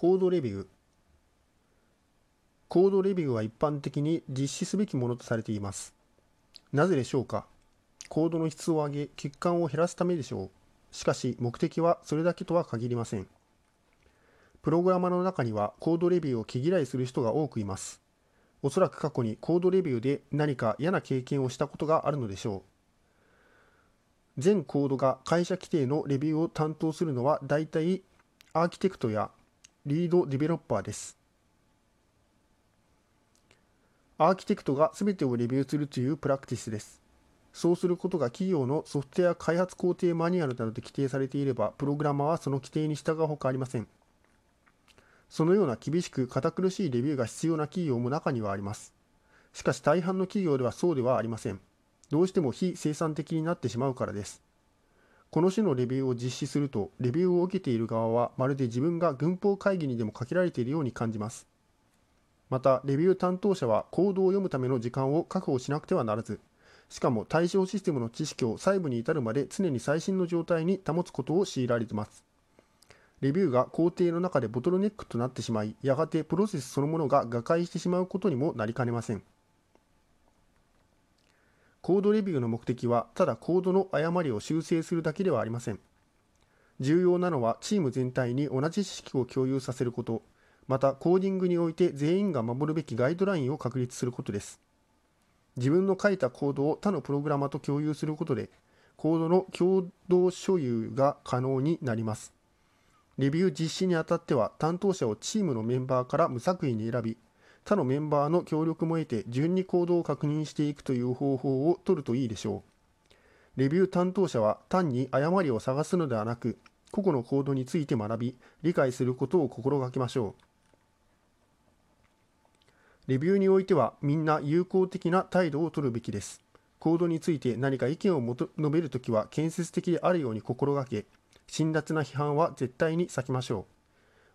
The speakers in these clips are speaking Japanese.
コードレビュー。コードレビューは一般的に実施すべきものとされています。なぜでしょうか？コードの質を上げ欠陥を減らすためでしょう。しかし目的はそれだけとは限りません。プログラマーの中にはコードレビューを毛嫌いする人が多くいます。おそらく過去にコードレビューで何か嫌な経験をしたことがあるのでしょう。全コードが会社規定のレビューを担当するのは大体アーキテクトやリードディベロッパーです。アーキテクトが全てをレビューするというプラクティスです。そうすることが企業のソフトウェア開発工程マニュアルなどで規定されていれば、プログラマーはその規定に従うほかありません。そのような厳しく堅苦しいレビューが必要な企業も中にはあります。しかし大半の企業ではそうではありません。どうしても非生産的になってしまうからです。この種のレビューを実施すると、レビューを受けている側はまるで自分が軍法会議にでもかけられているように感じます。また、レビュー担当者はコードを読むための時間を確保しなくてはならず、しかも対象システムの知識を細部に至るまで常に最新の状態に保つことを強いられています。レビューが工程の中でボトルネックとなってしまい、やがてプロセスそのものが瓦解してしまうことにもなりかねません。コードレビューの目的はただコードの誤りを修正するだけではありません。重要なのはチーム全体に同じ知識を共有させること、またコーディングにおいて全員が守るべきガイドラインを確立することです。自分の書いたコードを他のプログラマーと共有することで、コードの共同所有が可能になります。レビュー実施にあたっては担当者をチームのメンバーから無作為に選び、他のメンバーの協力も得て順に行動を確認していくという方法を取るといいでしょう。レビュー担当者は単に誤りを探すのではなく、個々の行動について学び、理解することを心がけましょう。レビューにおいてはみんな友好的な態度を取るべきです。コードについて何か意見を述べるときは建設的であるように心がけ、辛辣な批判は絶対に避けましょう。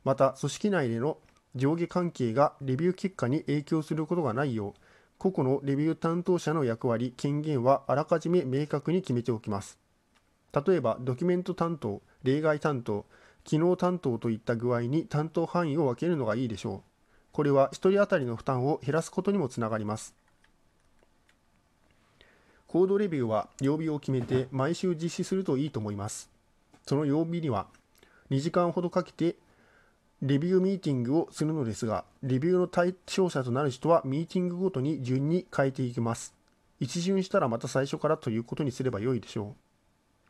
また、組織内での上下関係がレビュー結果に影響することがないよう、個々のレビュー担当者の役割、権限はあらかじめ明確に決めておきます。例えば、ドキュメント担当、例外担当、機能担当といった具合に担当範囲を分けるのがいいでしょう。これは1人当たりの負担を減らすことにもつながります。コードレビューは曜日を決めて毎週実施するといいと思います。その曜日には2時間ほどかけてレビューミーティングをするのですが、レビューの対象者となる人はミーティングごとに順に変えていきます。一巡したらまた最初からということにすれば良いでしょ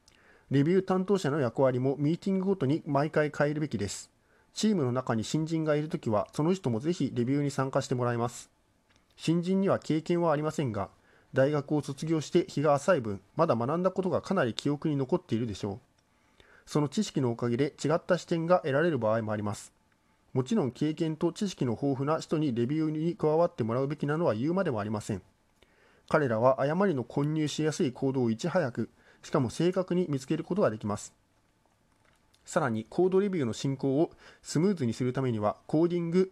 う。レビュー担当者の役割もミーティングごとに毎回変えるべきです。チームの中に新人がいるときは、その人もぜひレビューに参加してもらいます。新人には経験はありませんが、大学を卒業して日が浅い分、まだ学んだことがかなり記憶に残っているでしょう。その知識のおかげで違った視点が得られる場合もあります。もちろん経験と知識の豊富な人にレビューに加わってもらうべきなのは言うまでもありません。彼らは誤りの混入しやすい行動をいち早く、しかも正確に見つけることができます。さらに、コードレビューの進行をスムーズにするためには、コーディング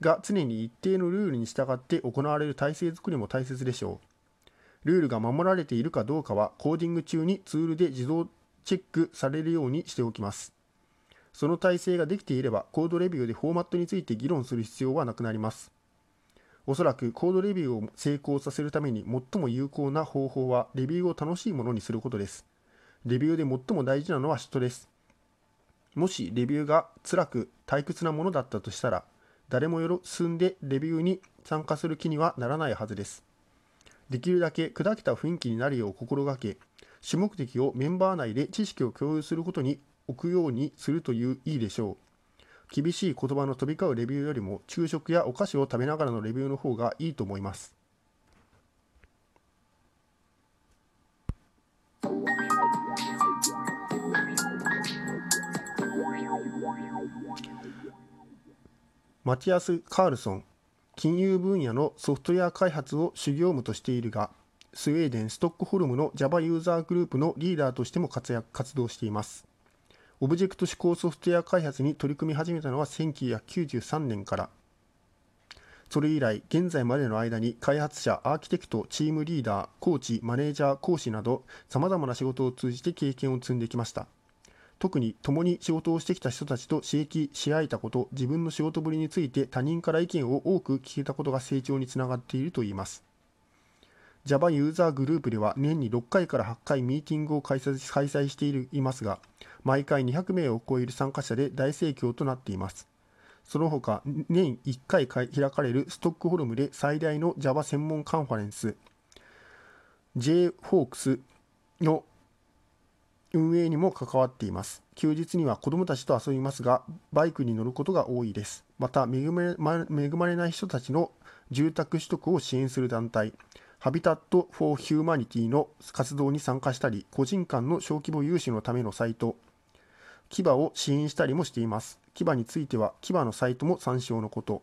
が常に一定のルールに従って行われる体制づくりも大切でしょう。ルールが守られているかどうかは、コーディング中にツールで自動チェックされるようにしておきます。その体制ができていれば、コードレビューでフォーマットについて議論する必要はなくなります。おそらくコードレビューを成功させるために最も有効な方法は、レビューを楽しいものにすることです。レビューで最も大事なのは人です。もしレビューが辛く退屈なものだったとしたら、誰もよろ進んでレビューに参加する気にはならないはずです。できるだけ砕けた雰囲気になるよう心がけ、主目的をメンバー内で知識を共有することに置くようにするといういいでしょう。厳しい言葉の飛び交うレビューよりも昼食やお菓子を食べながらのレビューの方がいいと思います。マティアス・カールソン金融分野のソフトウェア開発を主業務としているがスウェーデン・ストックホルムの Java ユーザーグループのリーダーとしても活躍活動していますオブジェクト指向ソフトウェア開発に取り組み始めたのは1993年から。それ以来、現在までの間に開発者、アーキテクト、チームリーダー、コーチ、マネージャー、講師など、様々な仕事を通じて経験を積んできました。特に共に仕事をしてきた人たちと刺激し合えたこと自分の仕事ぶりについて他人から意見を多く聞けたことが成長につながっているといいます Java ユーザーグループでは年に6回から8回ミーティングを開催開催していますが毎回200名を超える参加者で大盛況となっていますその他年1回開かれるストックホルムで最大の Java 専門カンファレンス Jfokus の運営にも関わっています。休日には子どもたちと遊びますが、バイクに乗ることが多いです。また恵まれ、恵まれない人たちの住宅取得を支援する団体、ハビタット・フォー・ヒューマニティの活動に参加したり、個人間の小規模融資のためのサイト、 Kiva を支援したりもしています。 Kiva については、 Kiva のサイトも参照のこと。